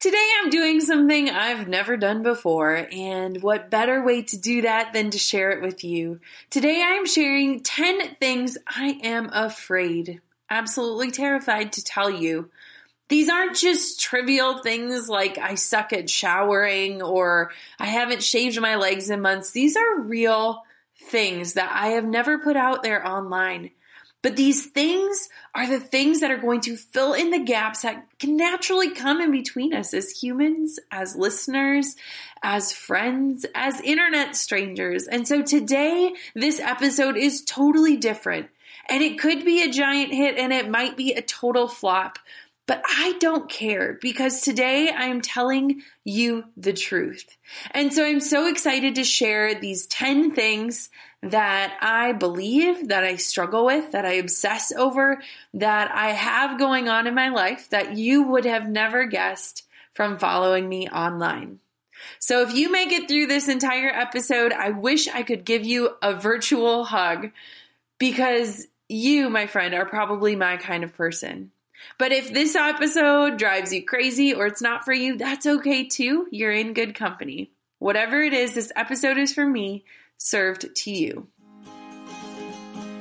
Today I'm doing something I've never done before, and what better way to do that than to share it with you? Today I'm sharing 10 things I am afraid, absolutely terrified to tell you. These aren't just trivial things like I suck at showering or I haven't shaved my legs in months. These are real things that I have never put out there online. But these things are the things that are going to fill in the gaps that can naturally come in between us as humans, as listeners, as friends, as internet strangers. And so today, this episode is totally different. And it could be a giant hit and it might be a total flop. But I don't care because today I am telling you the truth. And so I'm so excited to share these 10 things that I believe, that I struggle with, that I obsess over, that I have going on in my life that you would have never guessed from following me online. So if you make it through this entire episode, I wish I could give you a virtual hug because you, my friend, are probably my kind of person. But if this episode drives you crazy or it's not for you, that's okay too. You're in good company. Whatever it is, this episode is for me served to you.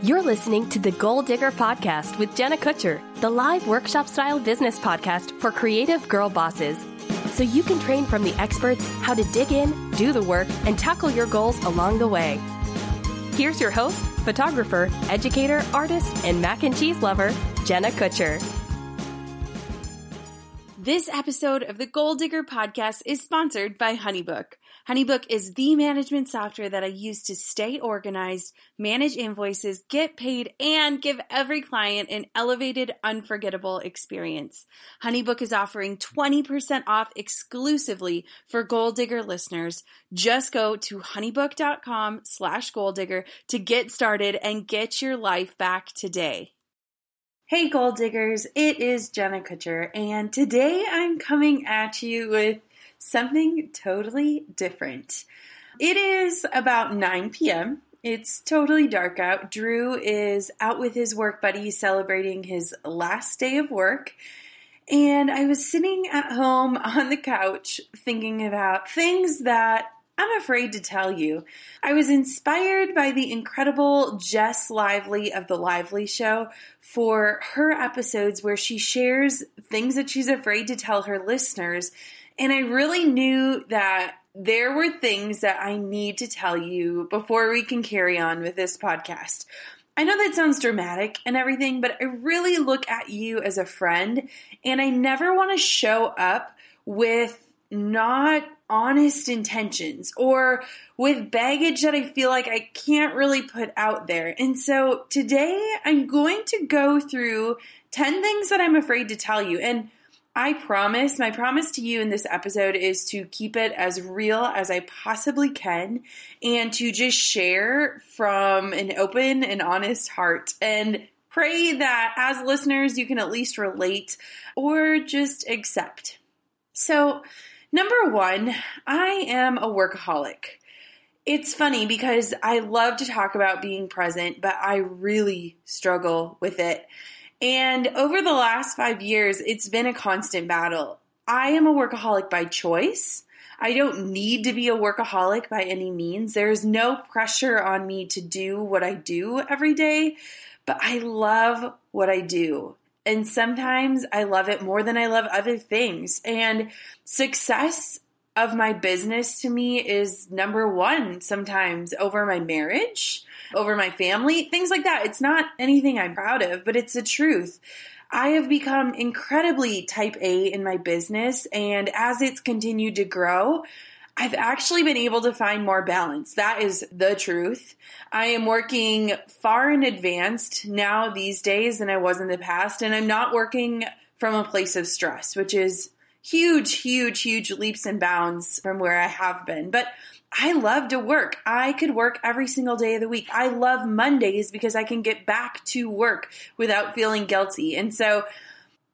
You're listening to the Goal Digger Podcast with Jenna Kutcher, the live workshop style business podcast for creative girl bosses. So you can train from the experts how to dig in, do the work, and tackle your goals along the way. Here's your host, photographer, educator, artist, and mac and cheese lover, Jenna Kutcher. This episode of the Goal Digger podcast is sponsored by Honeybook. Honeybook is the management software that I use to stay organized, manage invoices, get paid, and give every client an elevated, unforgettable experience. Honeybook is offering 20% off exclusively for Goal Digger listeners. Just go to honeybook.com slash goaldigger to get started and get your life back today. Hey, goal Diggers, it is Jenna Kutcher, and today I'm coming at you with something totally different. It is about 9 p.m. It's totally dark out. Drew is out with his work buddy celebrating his last day of work. And I was sitting at home on the couch thinking about things that I'm afraid to tell you. I was inspired by the incredible Jess Lively of The Lively Show for her episodes where she shares things that she's afraid to tell her listeners. And I really knew that there were things that I need to tell you before we can carry on with this podcast. I know that sounds dramatic and everything, but I really look at you as a friend, and I never want to show up with not honest intentions or with baggage that I feel like I can't really put out there. And so today I'm going to go through 10 things that I'm afraid to tell you. And I promise, my promise to you in this episode is to keep it as real as I possibly can and to just share from an open and honest heart and pray that as listeners you can at least relate or just accept. So, Number one, I am a workaholic. It's funny because I love to talk about being present, but I really struggle with it. And over the last five years, it's been a constant battle. I am a workaholic by choice. I don't need to be a workaholic by any means. There's no pressure on me to do what I do every day, but I love what I do. And sometimes I love it more than I love other things. And success of my business to me is number one sometimes over my marriage, over my family, things like that. It's not anything I'm proud of, but it's the truth. I have become incredibly type A in my business, and as it's continued to grow, I've actually been able to find more balance. That is the truth. I am working far in advanced now these days than I was in the past, and I'm not working from a place of stress, which is huge, huge, huge leaps and bounds from where I have been. But I love to work. I could work every single day of the week. I love Mondays because I can get back to work without feeling guilty. And so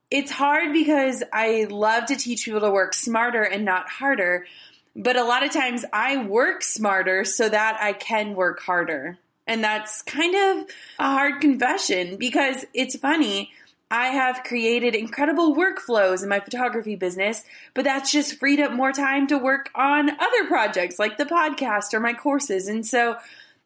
it's hard because I love to teach people to work smarter and not harder. But a lot of times I work smarter so that I can work harder. And that's kind of a hard confession because it's funny. I have created incredible workflows in my photography business, but that's just freed up more time to work on other projects like the podcast or my courses. And so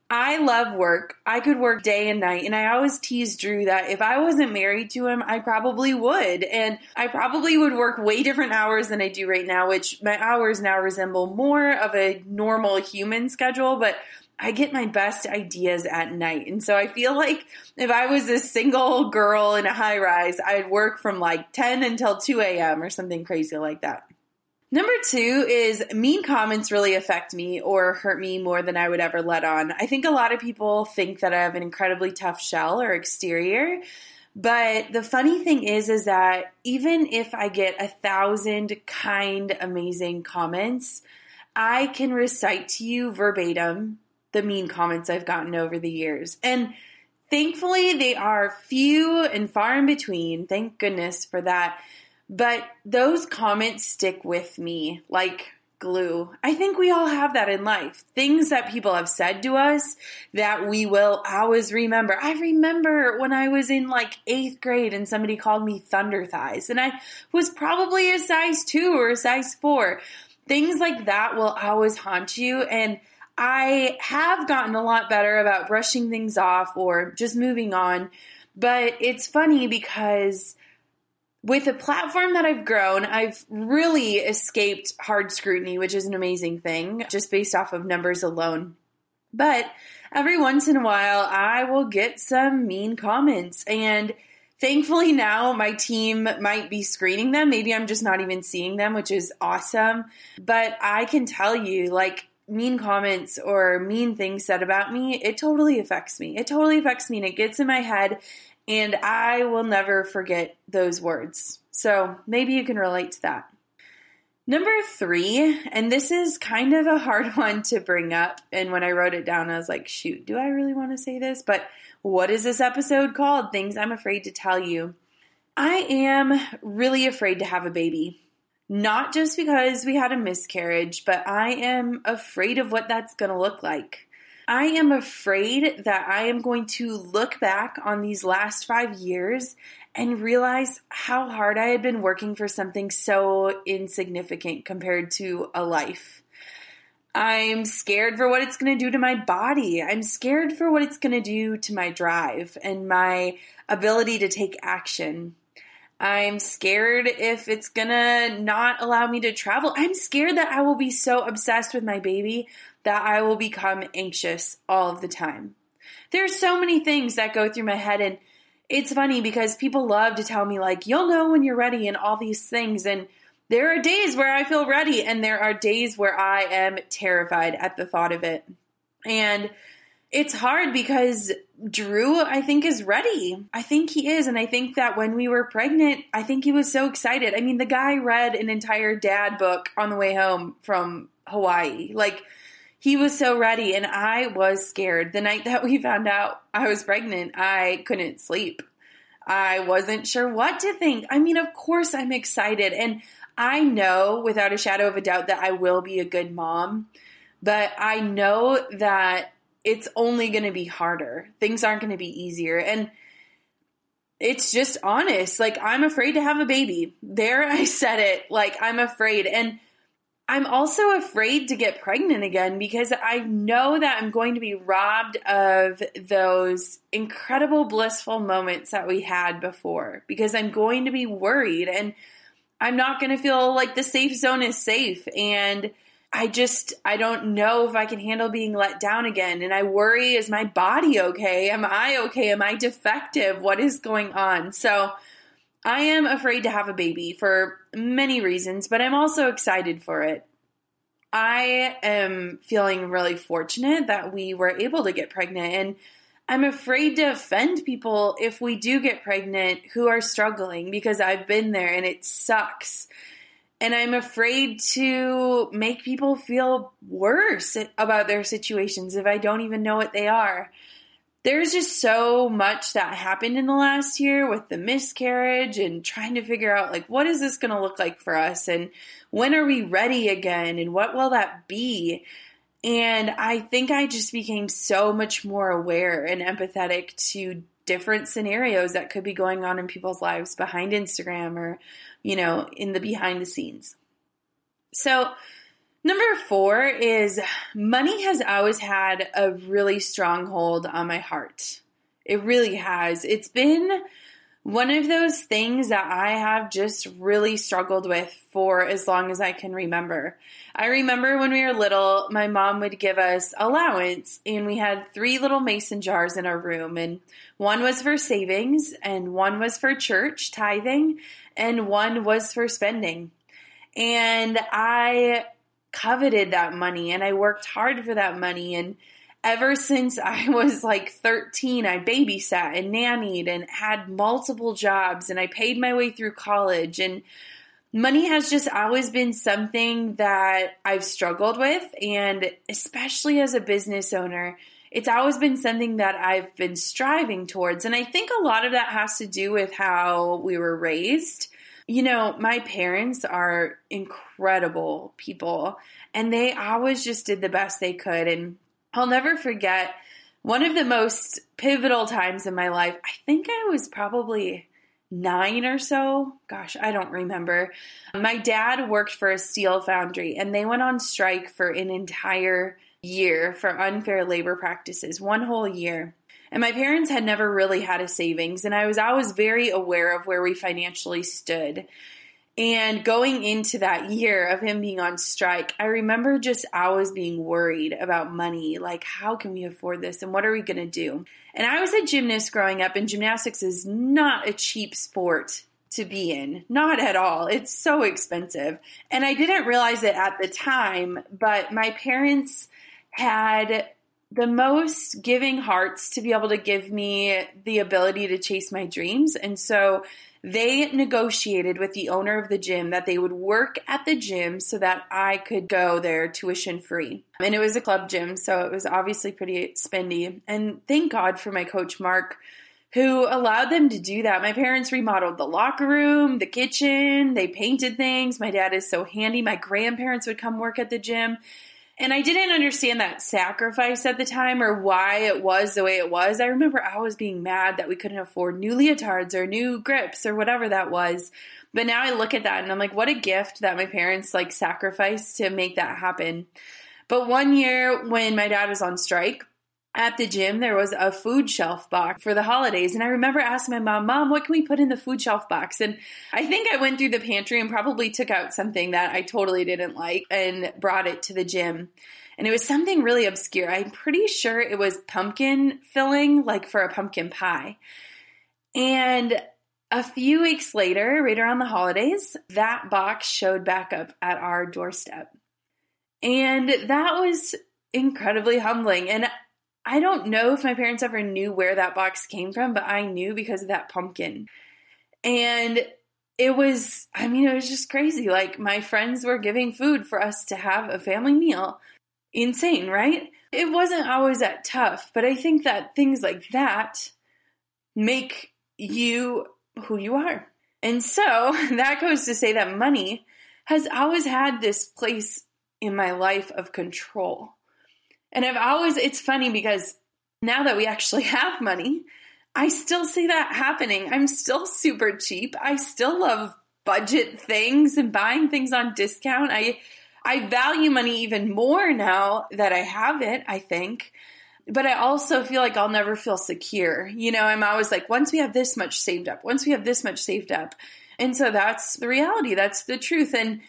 I love work. I could work day and night. And I always tease Drew that if I wasn't married to him, I probably would. And I probably would work way different hours than I do right now, which my hours now resemble more of a normal human schedule. But I get my best ideas at night. And so I feel like if I was a single girl in a high rise, I'd work from like 10 until 2 a.m. or something crazy like that. Number two is mean comments really affect me or hurt me more than I would ever let on. I think a lot of people think that I have an incredibly tough shell or exterior. But the funny thing is, is that even if I get a thousand kind, amazing comments, I can recite to you verbatim the mean comments I've gotten over the years. And thankfully, they are few and far in between. Thank goodness for that. But those comments stick with me like glue. I think we all have that in life. Things that people have said to us that we will always remember. I remember when I was in like eighth grade and somebody called me thunder thighs, and I was probably a size two or a size four. Things like that will always haunt you. And I have gotten a lot better about brushing things off or just moving on. But it's funny because with the platform that I've grown, I've really escaped hard scrutiny, which is an amazing thing just based off of numbers alone. But every once in a while, I will get some mean comments. And thankfully, now my team might be screening them. Maybe I'm just not even seeing them, which is awesome. But I can tell you, like, mean comments or mean things said about me, it totally affects me. It totally affects me and it gets in my head and I will never forget those words. So maybe you can relate to that. Number three, and this is kind of a hard one to bring up. And when I wrote it down, I was like, shoot, do I really want to say this? But what is this episode called? Things I'm afraid to tell you. I am really afraid to have a baby. Not just because we had a miscarriage, but I am afraid of what that's going to look like. I am afraid that I am going to look back on these last five years and realize how hard I had been working for something so insignificant compared to a life. I'm scared for what it's going to do to my body. I'm scared for what it's going to do to my drive and my ability to take action. I'm scared if it's gonna not allow me to travel. I'm scared that I will be so obsessed with my baby that I will become anxious all of the time. There's so many things that go through my head and it's funny because people love to tell me like you'll know when you're ready and all these things and there are days where I feel ready and there are days where I am terrified at the thought of it. And it's hard because Drew, I think, is ready. I think he is. And I think that when we were pregnant, I think he was so excited. I mean, the guy read an entire dad book on the way home from Hawaii. Like, he was so ready. And I was scared. The night that we found out I was pregnant, I couldn't sleep. I wasn't sure what to think. I mean, of course, I'm excited. And I know without a shadow of a doubt that I will be a good mom, but I know that it's only going to be harder. Things aren't going to be easier. And it's just honest. Like, I'm afraid to have a baby. There, I said it. Like, I'm afraid. And I'm also afraid to get pregnant again because I know that I'm going to be robbed of those incredible blissful moments that we had before because I'm going to be worried and I'm not going to feel like the safe zone is safe. And I just, I don't know if I can handle being let down again. And I worry, is my body okay? Am I okay? Am I defective? What is going on? So I am afraid to have a baby for many reasons, but I'm also excited for it. I am feeling really fortunate that we were able to get pregnant and I'm afraid to offend people if we do get pregnant who are struggling because I've been there and it sucks. And I'm afraid to make people feel worse about their situations if I don't even know what they are. There's just so much that happened in the last year with the miscarriage and trying to figure out like what is this going to look like for us and when are we ready again and what will that be? And I think I just became so much more aware and empathetic to different scenarios that could be going on in people's lives behind Instagram or, you know, in the behind the scenes. So, number four is money has always had a really strong hold on my heart. It really has. It's been one of those things that I have just really struggled with for as long as I can remember. I remember when we were little, my mom would give us allowance, and we had three little mason jars in our room, and one was for savings, and one was for church tithing, and one was for spending. And I coveted that money, and I worked hard for that money, and ever since I was like 13, I babysat and nannied and had multiple jobs and I paid my way through college. And money has just always been something that I've struggled with. And especially as a business owner, it's always been something that I've been striving towards. And I think a lot of that has to do with how we were raised. You know, my parents are incredible people and they always just did the best they could. And I'll never forget one of the most pivotal times in my life. I think I was probably nine or so. Gosh, I don't remember. My dad worked for a steel foundry and they went on strike for an entire year for unfair labor practices, one whole year. And my parents had never really had a savings, and I was always very aware of where we financially stood. And going into that year of him being on strike, I remember just always being worried about money. Like, how can we afford this? And what are we going to do? And I was a gymnast growing up, and gymnastics is not a cheap sport to be in. Not at all. It's so expensive. And I didn't realize it at the time, but my parents had the most giving hearts to be able to give me the ability to chase my dreams. And so they negotiated with the owner of the gym that they would work at the gym so that I could go there tuition free. And it was a club gym, so it was obviously pretty spendy. And thank God for my coach, Mark, who allowed them to do that. My parents remodeled the locker room, the kitchen, they painted things. My dad is so handy. My grandparents would come work at the gym. And I didn't understand that sacrifice at the time or why it was the way it was. I remember I was being mad that we couldn't afford new leotards or new grips or whatever that was. But now I look at that and I'm like, what a gift that my parents like sacrificed to make that happen. But one year when my dad was on strike, at the gym, there was a food shelf box for the holidays. And I remember asking my mom, Mom, what can we put in the food shelf box? And I think I went through the pantry and probably took out something that I totally didn't like and brought it to the gym. And it was something really obscure. I'm pretty sure it was pumpkin filling, like for a pumpkin pie. And a few weeks later, right around the holidays, that box showed back up at our doorstep. And that was incredibly humbling. And I don't know if my parents ever knew where that box came from, but I knew because of that pumpkin. And it was, I mean, it was just crazy. Like, my friends were giving food for us to have a family meal. Insane, right? It wasn't always that tough, but I think that things like that make you who you are. And so that goes to say that money has always had this place in my life of control. And I've always, it's funny because now that we actually have money, I still see that happening. I'm still super cheap. I still love budget things and buying things on discount. I I value money even more now that I have it, I think. But I also feel like I'll never feel secure. You know, I'm always like, once we have this much saved up, once we have this much saved up. And so that's the reality. That's the truth. And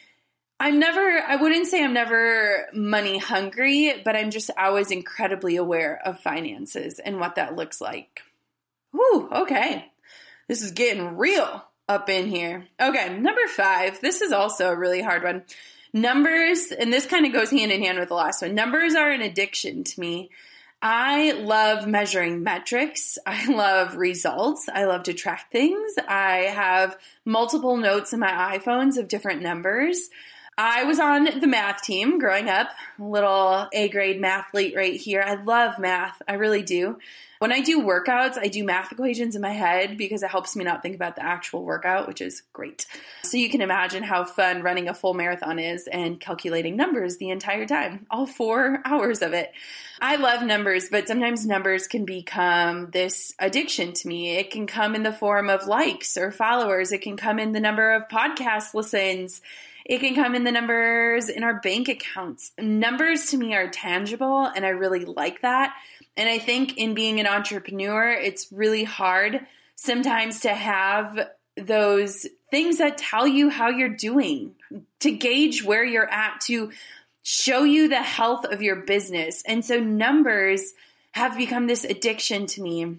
I'm never, I wouldn't say I'm never money hungry, but I'm just always incredibly aware of finances and what that looks like. Whew, okay. This is getting real up in here. Okay, number five. This is also a really hard one. Numbers, and this kind of goes hand in hand with the last one. Numbers are an addiction to me. I love measuring metrics. I love results. I love to track things. I have multiple notes in my iPhones of different numbers. I was on the math team growing up, little A grade mathlete right here. I love math. I really do. When I do workouts, I do math equations in my head because it helps me not think about the actual workout, which is great. So you can imagine how fun running a full marathon is and calculating numbers the entire time, all four hours of it. I love numbers, but sometimes numbers can become this addiction to me. It can come in the form of likes or followers, it can come in the number of podcast listens. It can come in the numbers in our bank accounts. Numbers to me are tangible, and I really like that. And I think in being an entrepreneur, it's really hard sometimes to have those things that tell you how you're doing, to gauge where you're at, to show you the health of your business. And so numbers have become this addiction to me.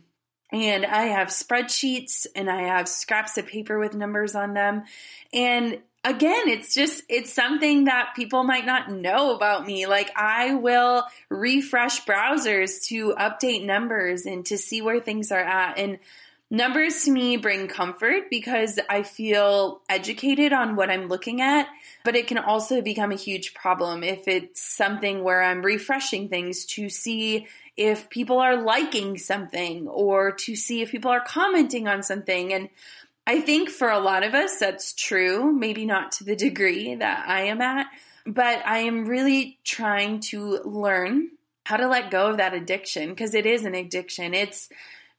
And I have spreadsheets and I have scraps of paper with numbers on them. And again, it's just, it's something that people might not know about me. Like, I will refresh browsers to update numbers and to see where things are at. And numbers to me bring comfort because I feel educated on what I'm looking at, but it can also become a huge problem if it's something where I'm refreshing things to see if people are liking something or to see if people are commenting on something. And I think for a lot of us, that's true, maybe not to the degree that I am at, but I am really trying to learn how to let go of that addiction because it is an addiction. It's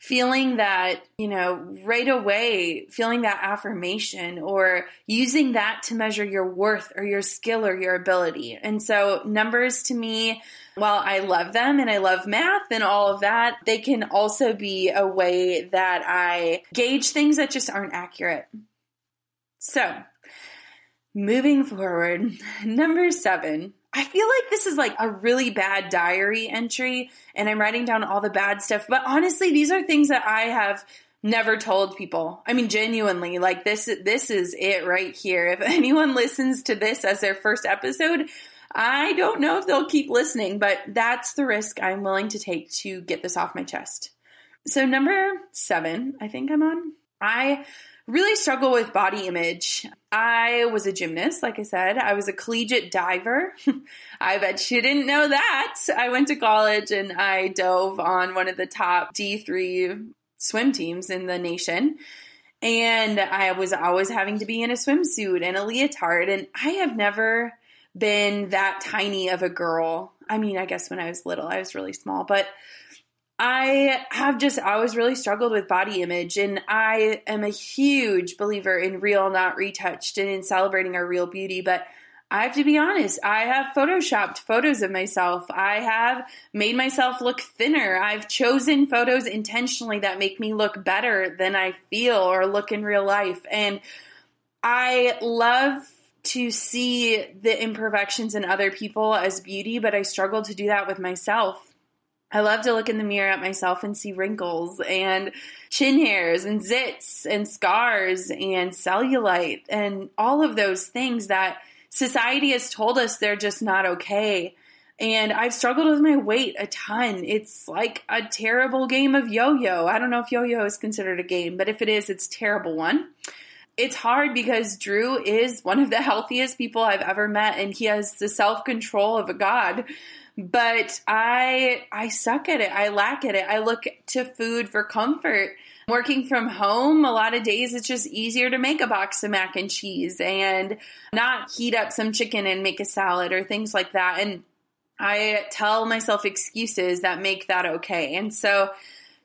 feeling that, you know, right away, feeling that affirmation or using that to measure your worth or your skill or your ability. And so, numbers to me, while I love them and I love math and all of that, they can also be a way that I gauge things that just aren't accurate. So, moving forward, number seven I feel like this is like a really bad diary entry and I'm writing down all the bad stuff. But honestly, these are things that I have never told people. I mean, genuinely, like this, this is it right here. If anyone listens to this as their first episode, I don't know if they'll keep listening, but that's the risk I'm willing to take to get this off my chest. So number seven, I think I'm on. I really struggle with body image. I was a gymnast, like I said. I was a collegiate diver. I bet you didn't know that. I went to college and I dove on one of the top D3 swim teams in the nation. And I was always having to be in a swimsuit and a leotard. And I have never been that tiny of a girl. I mean, I guess when I was little, I was really small, but I have just always really struggled with body image, and I am a huge believer in real, not retouched, and in celebrating our real beauty. But I have to be honest, I have photoshopped photos of myself. I have made myself look thinner. I've chosen photos intentionally that make me look better than I feel or look in real life. And I love to see the imperfections in other people as beauty, but I struggle to do that with myself. I love to look in the mirror at myself and see wrinkles and chin hairs and zits and scars and cellulite and all of those things that society has told us they're just not okay. And I've struggled with my weight a ton. It's like a terrible game of yo yo. I don't know if yo yo is considered a game, but if it is, it's a terrible one. It's hard because Drew is one of the healthiest people I've ever met, and he has the self control of a god but I I suck at it. I lack at it. I look to food for comfort. working from home, a lot of days it's just easier to make a box of mac and cheese and not heat up some chicken and make a salad or things like that. And I tell myself excuses that make that okay. And so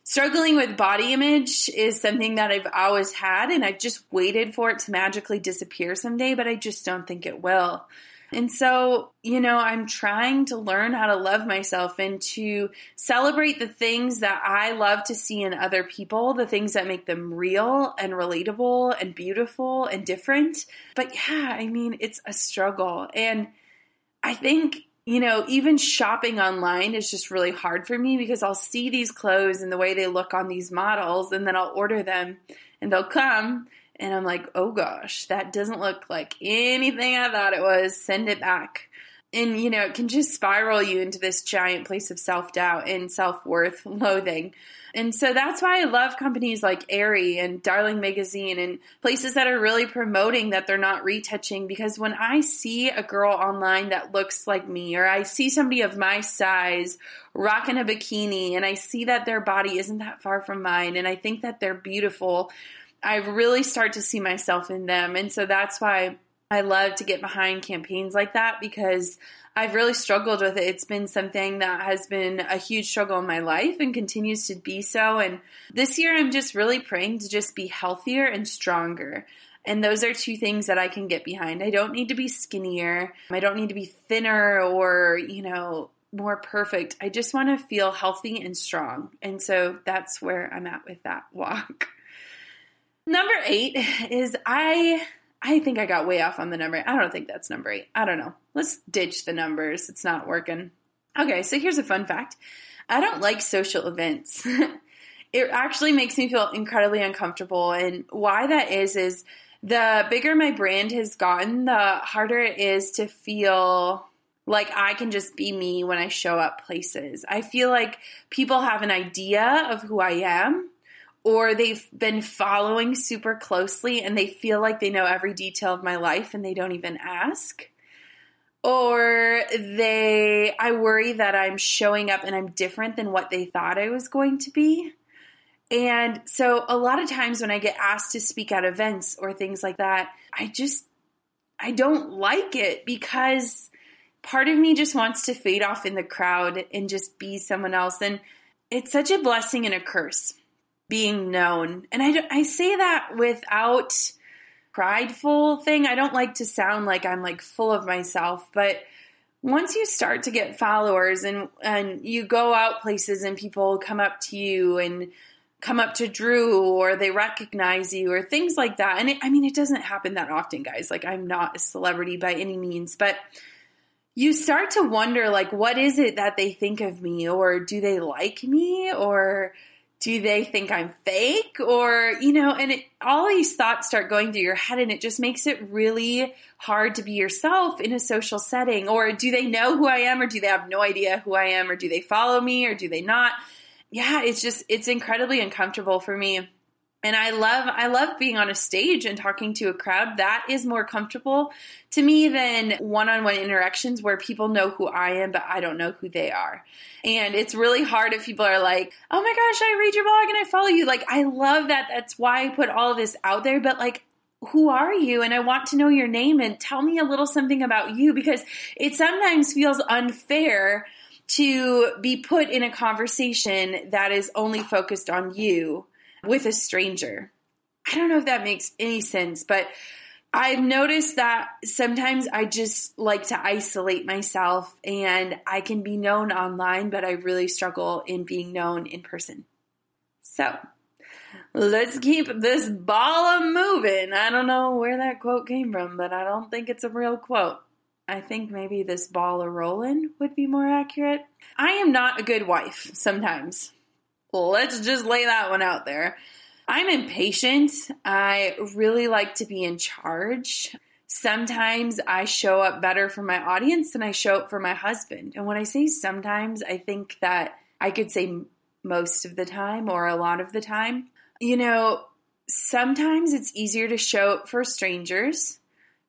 struggling with body image is something that I've always had and I've just waited for it to magically disappear someday, but I just don't think it will. And so, you know, I'm trying to learn how to love myself and to celebrate the things that I love to see in other people, the things that make them real and relatable and beautiful and different. But yeah, I mean, it's a struggle. And I think you know, even shopping online is just really hard for me because I'll see these clothes and the way they look on these models, and then I'll order them and they'll come, and I'm like, oh gosh, that doesn't look like anything I thought it was. Send it back. And, you know, it can just spiral you into this giant place of self doubt and self worth, loathing. And so that's why I love companies like Aerie and Darling Magazine and places that are really promoting that they're not retouching. Because when I see a girl online that looks like me, or I see somebody of my size rocking a bikini, and I see that their body isn't that far from mine, and I think that they're beautiful, I really start to see myself in them. And so that's why I love to get behind campaigns like that because I've really struggled with it. It's been something that has been a huge struggle in my life and continues to be so. And this year, I'm just really praying to just be healthier and stronger. And those are two things that I can get behind. I don't need to be skinnier. I don't need to be thinner or, you know, more perfect. I just want to feel healthy and strong. And so that's where I'm at with that walk. Number eight is I I think I got way off on the number. I don't think that's number eight. I don't know. Let's ditch the numbers. It's not working. Okay, so here's a fun fact. I don't like social events. it actually makes me feel incredibly uncomfortable. And why that is, is the bigger my brand has gotten, the harder it is to feel like I can just be me when I show up places. I feel like people have an idea of who I am or they've been following super closely and they feel like they know every detail of my life and they don't even ask. Or they I worry that I'm showing up and I'm different than what they thought I was going to be. And so a lot of times when I get asked to speak at events or things like that, I just I don't like it because part of me just wants to fade off in the crowd and just be someone else. And it's such a blessing and a curse being known. And I, I say that without prideful thing. I don't like to sound like I'm like full of myself, but once you start to get followers and and you go out places and people come up to you and come up to Drew or they recognize you or things like that. And it, I mean, it doesn't happen that often, guys. Like I'm not a celebrity by any means, but you start to wonder like what is it that they think of me or do they like me or do they think I'm fake? Or, you know, and it, all these thoughts start going through your head and it just makes it really hard to be yourself in a social setting. Or do they know who I am or do they have no idea who I am or do they follow me or do they not? Yeah, it's just, it's incredibly uncomfortable for me and I love I love being on a stage and talking to a crowd. That is more comfortable to me than one-on-one interactions where people know who I am but I don't know who they are. And it's really hard if people are like, "Oh my gosh, I read your blog and I follow you." Like I love that. That's why I put all of this out there, but like who are you? And I want to know your name and tell me a little something about you because it sometimes feels unfair to be put in a conversation that is only focused on you with a stranger. I don't know if that makes any sense, but I've noticed that sometimes I just like to isolate myself and I can be known online, but I really struggle in being known in person. So let's keep this ball moving. I don't know where that quote came from, but I don't think it's a real quote. I think maybe this ball a rolling would be more accurate. I am not a good wife sometimes. Let's just lay that one out there. I'm impatient. I really like to be in charge. Sometimes I show up better for my audience than I show up for my husband. And when I say sometimes, I think that I could say most of the time or a lot of the time. You know, sometimes it's easier to show up for strangers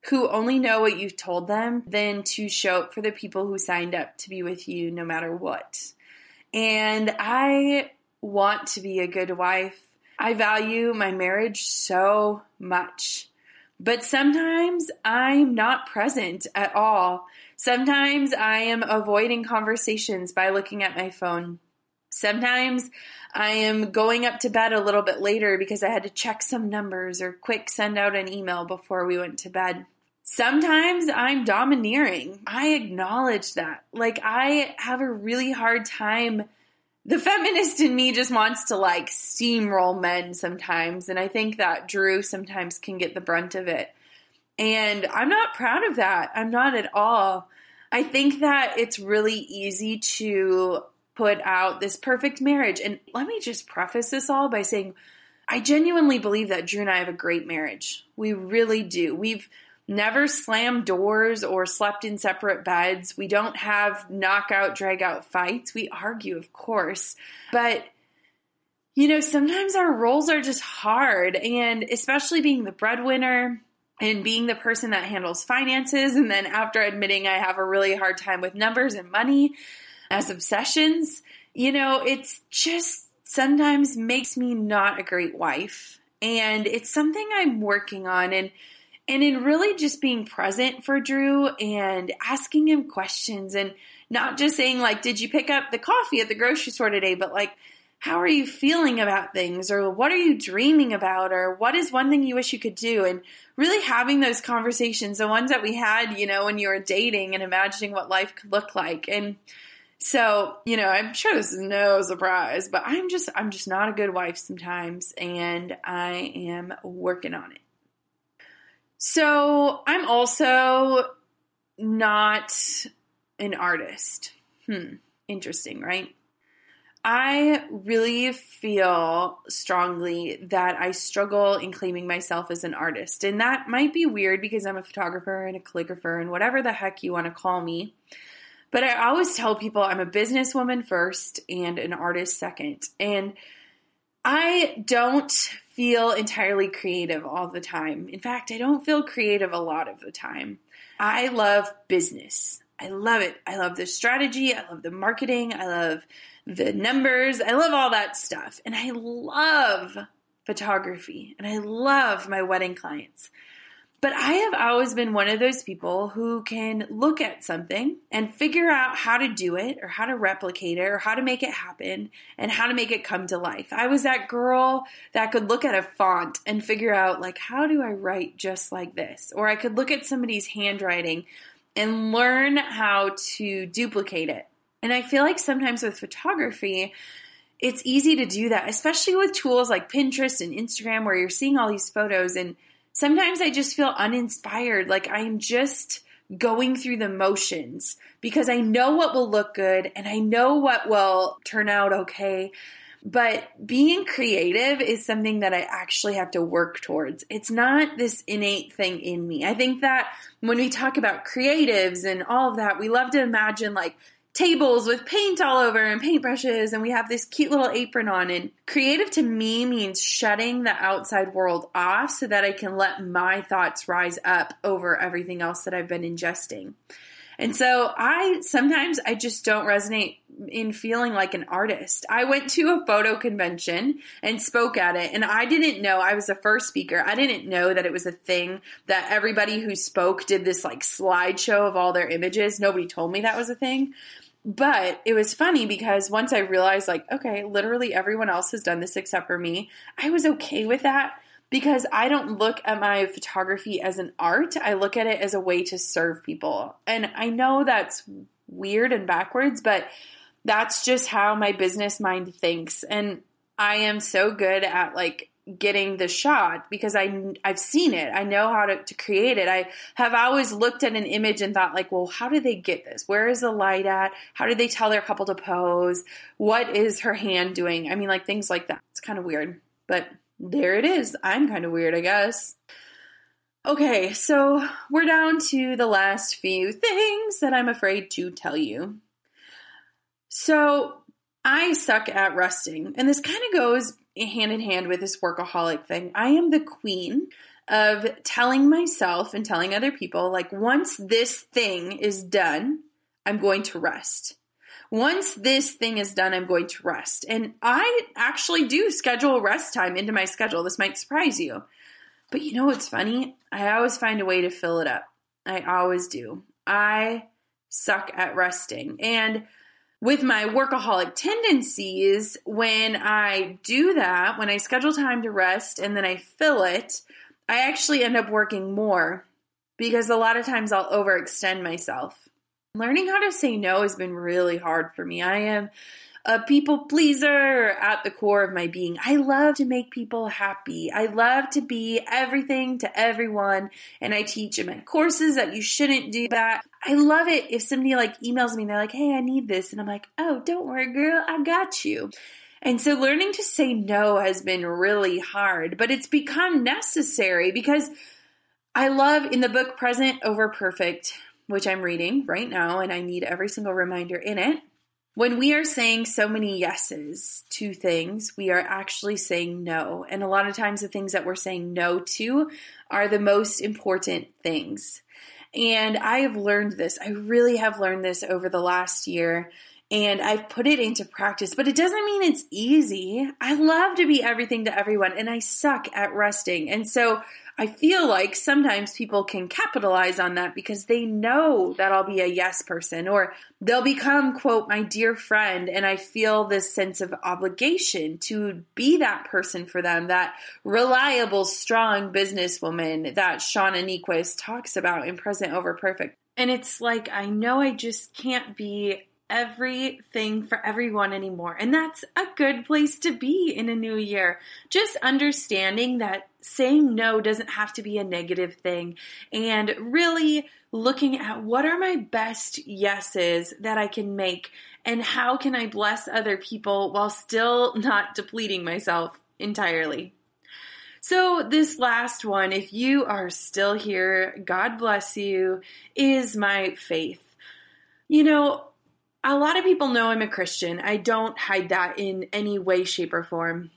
who only know what you've told them than to show up for the people who signed up to be with you no matter what. And I want to be a good wife. I value my marriage so much. But sometimes I'm not present at all. Sometimes I am avoiding conversations by looking at my phone. Sometimes I am going up to bed a little bit later because I had to check some numbers or quick send out an email before we went to bed. Sometimes I'm domineering. I acknowledge that. Like, I have a really hard time. The feminist in me just wants to like steamroll men sometimes. And I think that Drew sometimes can get the brunt of it. And I'm not proud of that. I'm not at all. I think that it's really easy to put out this perfect marriage. And let me just preface this all by saying I genuinely believe that Drew and I have a great marriage. We really do. We've never slammed doors or slept in separate beds. We don't have knockout, drag out fights. We argue, of course. But, you know, sometimes our roles are just hard. And especially being the breadwinner and being the person that handles finances. And then after admitting I have a really hard time with numbers and money, as obsessions, you know, it's just sometimes makes me not a great wife. And it's something I'm working on and and in really just being present for Drew and asking him questions and not just saying like did you pick up the coffee at the grocery store today? but like how are you feeling about things? or what are you dreaming about? or what is one thing you wish you could do? and really having those conversations the ones that we had you know when you were dating and imagining what life could look like. And so, you know, I'm sure this is no surprise, but I'm just I'm just not a good wife sometimes and I am working on it. So, I'm also not an artist. Hmm, interesting, right? I really feel strongly that I struggle in claiming myself as an artist. And that might be weird because I'm a photographer and a calligrapher and whatever the heck you want to call me. But I always tell people I'm a businesswoman first and an artist second. And I don't feel entirely creative all the time. In fact, I don't feel creative a lot of the time. I love business. I love it. I love the strategy. I love the marketing. I love the numbers. I love all that stuff. And I love photography and I love my wedding clients. But I have always been one of those people who can look at something and figure out how to do it or how to replicate it or how to make it happen and how to make it come to life. I was that girl that could look at a font and figure out, like, how do I write just like this? Or I could look at somebody's handwriting and learn how to duplicate it. And I feel like sometimes with photography, it's easy to do that, especially with tools like Pinterest and Instagram where you're seeing all these photos and sometimes I just feel uninspired. Like I'm just going through the motions because I know what will look good and I know what will turn out okay. But being creative is something that I actually have to work towards. It's not this innate thing in me. I think that when we talk about creatives and all of that, we love to imagine like tables with paint all over and paintbrushes and we have this cute little apron on and creative to me means shutting the outside world off so that I can let my thoughts rise up over everything else that I've been ingesting. And so I sometimes I just don't resonate in feeling like an artist. I went to a photo convention and spoke at it and I didn't know I was the first speaker. I didn't know that it was a thing that everybody who spoke did this like slideshow of all their images. Nobody told me that was a thing. But it was funny because once I realized, like, okay, literally everyone else has done this except for me, I was okay with that because I don't look at my photography as an art. I look at it as a way to serve people. And I know that's weird and backwards, but that's just how my business mind thinks. And I am so good at like getting the shot because I I've seen it. I know how to, to create it. I have always looked at an image and thought like, well, how do they get this? Where is the light at? How did they tell their couple to pose? What is her hand doing? I mean, like things like that. It's kind of weird, but there it is. I'm kind of weird, I guess. Okay, so we're down to the last few things that I'm afraid to tell you. So I suck at resting, and this kind of goes hand in hand with this workaholic thing. I am the queen of telling myself and telling other people, like, once this thing is done, I'm going to rest. once this thing is done, I'm going to rest. And I actually do schedule rest time into my schedule. This might surprise you. But you know what's funny? I always find a way to fill it up. I always do. I suck at resting. And with my workaholic tendencies, when I do that, when I schedule time to rest and then I fill it, I actually end up working more because a lot of times I'll overextend myself. Learning how to say no has been really hard for me. I am a people pleaser at the core of my being. I love to make people happy. I love to be everything to everyone. And I teach in my courses that you shouldn't do that. I love it if somebody like emails me and they're like, hey, I need this. And I'm like, oh, don't worry, girl, I got you. And so learning to say no has been really hard, but it's become necessary because I love in the book Present Over Perfect, which I'm reading right now, and I need every single reminder in it. When we are saying so many yeses to things, we are actually saying no. And a lot of times, the things that we're saying no to are the most important things. And I have learned this. I really have learned this over the last year and I've put it into practice, but it doesn't mean it's easy. I love to be everything to everyone and I suck at resting. And so I feel like sometimes people can capitalize on that because they know that I'll be a yes person or they'll become, quote, my dear friend. And I feel this sense of obligation to be that person for them, that reliable, strong businesswoman that Shauna Niequist talks about in Present Over Perfect. And it's like, I know I just can't be everything for everyone anymore. And that's a good place to be in a new year. Just understanding that saying no doesn't have to be a negative thing and really looking at what are my best yeses that I can make and how can I bless other people while still not depleting myself entirely. So, this last one, if you are still here, God bless you, is my faith. You know, a lot of people know I'm a Christian. I don't hide that in any way, shape, or form.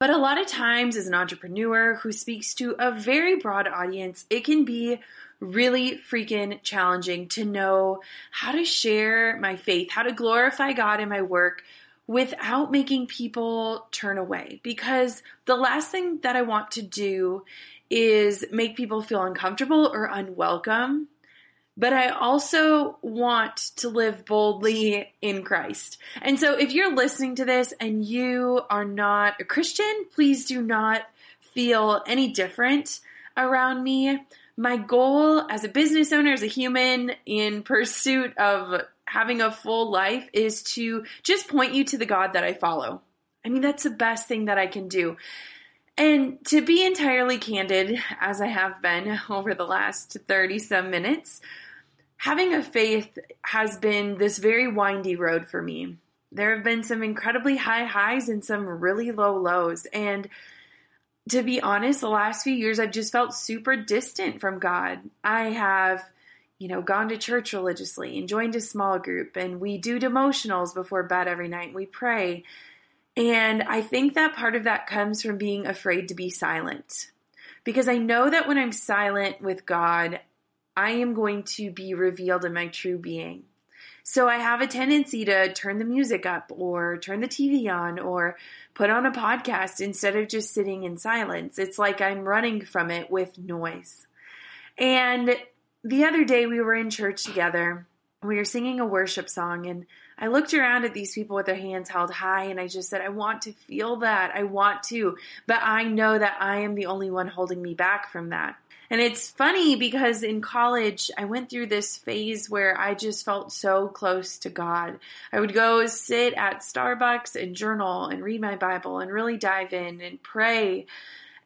But a lot of times, as an entrepreneur who speaks to a very broad audience, it can be really freaking challenging to know how to share my faith, how to glorify God in my work without making people turn away. Because the last thing that I want to do is make people feel uncomfortable or unwelcome but I also want to live boldly in Christ. And so if you're listening to this and you are not a Christian, please do not feel any different around me. My goal as a business owner, as a human in pursuit of having a full life is to just point you to the God that I follow. I mean, that's the best thing that I can do. And to be entirely candid, as I have been over the last 30 some minutes, having a faith has been this very windy road for me. There have been some incredibly high highs and some really low lows. And to be honest, the last few years I've just felt super distant from God. I have, you know, gone to church religiously and joined a small group, and we do devotionals before bed every night. We pray. And I think that part of that comes from being afraid to be silent. Because I know that when I'm silent with God, I am going to be revealed in my true being. So I have a tendency to turn the music up or turn the TV on or put on a podcast instead of just sitting in silence. It's like I'm running from it with noise. And the other day we were in church together. We were singing a worship song and I looked around at these people with their hands held high and I just said, I want to feel that. I want to. But I know that I am the only one holding me back from that. And it's funny because in college, I went through this phase where I just felt so close to God. I would go sit at Starbucks and journal and read my Bible and really dive in and pray.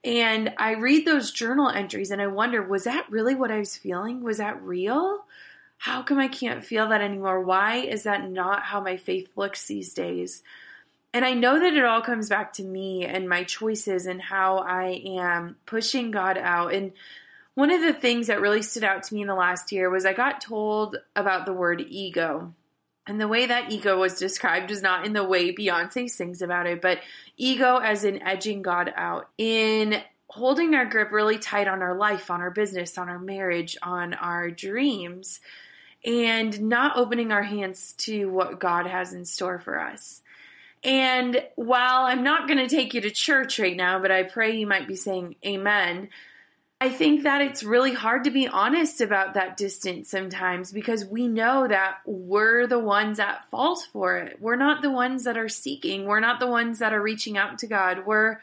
And I read those journal entries and I wonder, was that really what I was feeling? Was that real? How come I can't feel that anymore? Why is that not how my faith looks these days? And I know that it all comes back to me and my choices and how I am pushing God out. And one of the things that really stood out to me in the last year was I got told about the word ego. And the way that ego was described was not in the way Beyonce sings about it, but ego as in edging God out, in holding our grip really tight on our life, on our business, on our marriage, on our dreams. and not opening our hands to what God has in store for us. And while I'm not going to take you to church right now, but I pray you might be saying amen. I think that it's really hard to be honest about that distance sometimes because we know that we're the ones at fault for it. We're not the ones that are seeking. We're not the ones that are reaching out to God. We're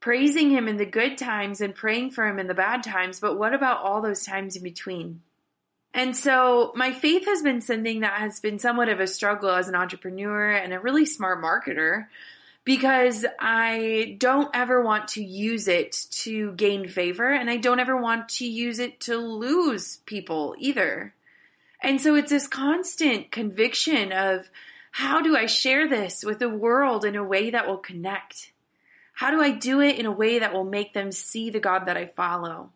praising Him in the good times and praying for Him in the bad times. But what about all those times in between? And so my faith has been something that has been somewhat of a struggle as an entrepreneur and a really smart marketer because I don't ever want to use it to gain favor and I don't ever want to use it to lose people either. And so it's this constant conviction of how do I share this with the world in a way that will connect? How do I do it in a way that will make them see the God that I follow?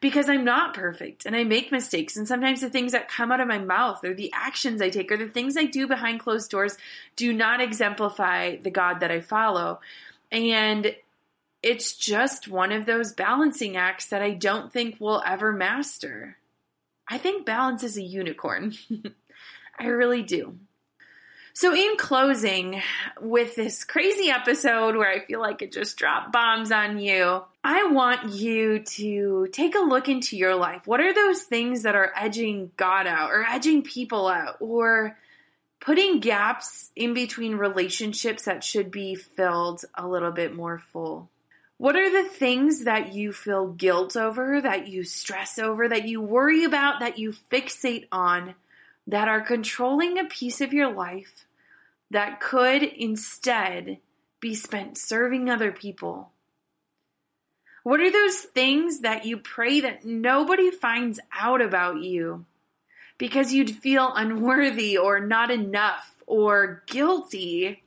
Because I'm not perfect and I make mistakes. And sometimes the things that come out of my mouth or the actions I take or the things I do behind closed doors do not exemplify the God that I follow. And it's just one of those balancing acts that I don't think we'll ever master. I think balance is a unicorn. I really do. So, in closing, with this crazy episode where I feel like it just dropped bombs on you, I want you to take a look into your life. What are those things that are edging God out or edging people out or putting gaps in between relationships that should be filled a little bit more full? What are the things that you feel guilt over, that you stress over, that you worry about, that you fixate on, that are controlling a piece of your life that could instead be spent serving other people? What are those things that you pray that nobody finds out about you because you'd feel unworthy or not enough or guilty?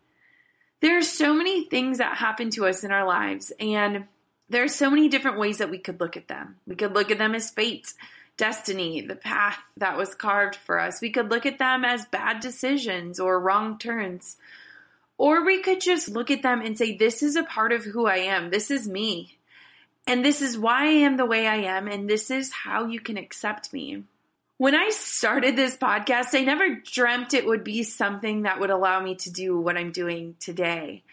There are so many things that happen to us in our lives, and there are so many different ways that we could look at them. We could look at them as fate destiny, the path that was carved for us. We could look at them as bad decisions or wrong turns. Or we could just look at them and say, This is a part of who I am. This is me. And this is why I am the way I am. And this is how you can accept me. When I started this podcast, I never dreamt it would be something that would allow me to do what I'm doing today.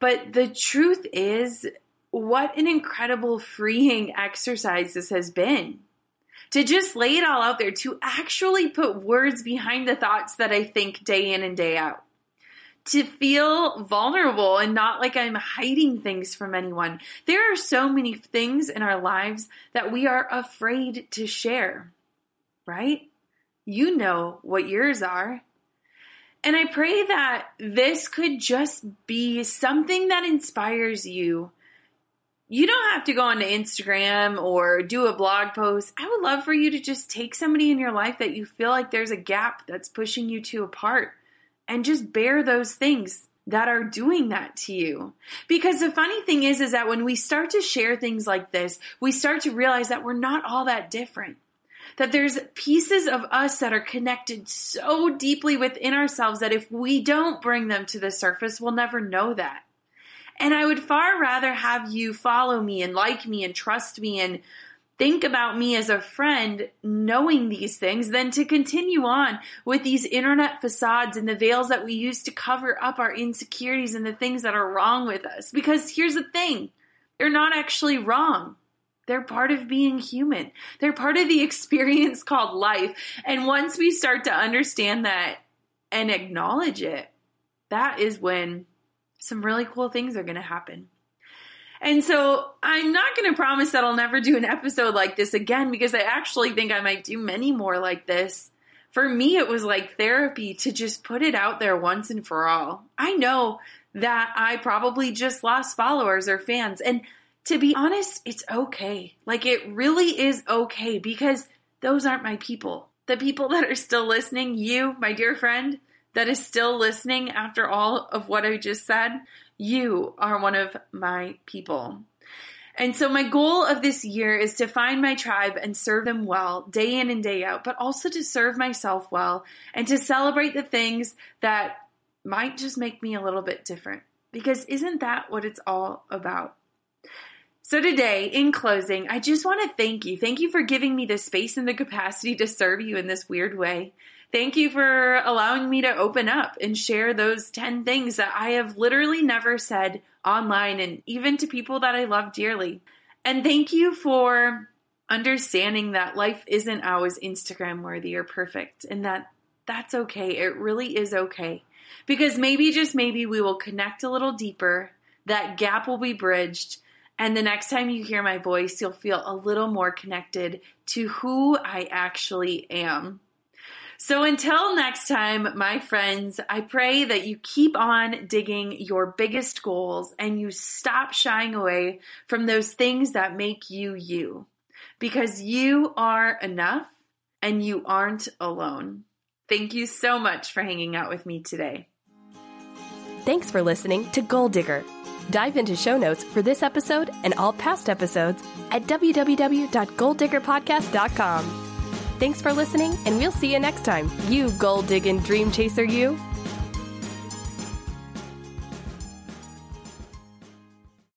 But the truth is, what an incredible freeing exercise this has been to just lay it all out there, to actually put words behind the thoughts that I think day in and day out. To feel vulnerable and not like I'm hiding things from anyone. There are so many things in our lives that we are afraid to share, right? You know what yours are. And I pray that this could just be something that inspires you you don't have to go onto Instagram or do a blog post. I would love for you to just take somebody in your life that you feel like there's a gap that's pushing you two apart and just bear those things that are doing that to you. Because the funny thing is is that when we start to share things like this, we start to realize that we're not all that different. That there's pieces of us that are connected so deeply within ourselves that if we don't bring them to the surface, we'll never know that. And I would far rather have you follow me and like me and trust me and think about me as a friend knowing these things than to continue on with these internet facades and the veils that we use to cover up our insecurities and the things that are wrong with us. Because here's the thing they're not actually wrong. They're part of being human. They're part of the experience called life. And once we start to understand that and acknowledge it, that is when some really cool things are going to happen. And so I'm not going to promise that I'll never do an episode like this again because I actually think I might do many more like this. For me, it was like therapy to just put it out there once and for all. I know that I probably just lost followers or fans. And to be honest, it's okay. Like it really is okay because those aren't my people. The people that are still listening, you, my dear friend, that is still listening after all of what I just said, you are one of my people. And so, my goal of this year is to find my tribe and serve them well, day in and day out, but also to serve myself well and to celebrate the things that might just make me a little bit different. Because isn't that what it's all about? So, today, in closing, I just want to thank you. Thank you for giving me the space and the capacity to serve you in this weird way. Thank you for allowing me to open up and share those 10 things that I have literally never said online and even to people that I love dearly. And thank you for understanding that life isn't always Instagram worthy or perfect and that that's okay. It really is okay. Because maybe, just maybe, we will connect a little deeper, that gap will be bridged, and the next time you hear my voice, you'll feel a little more connected to who I actually am. So until next time, my friends, I pray that you keep on digging your biggest goals and you stop shying away from those things that make you you. Because you are enough and you aren't alone. Thank you so much for hanging out with me today. Thanks for listening to Goal Digger. Dive into show notes for this episode and all past episodes at www.goaldiggerpodcast.com. Thanks for listening, and we'll see you next time. You goal digging dream chaser, you.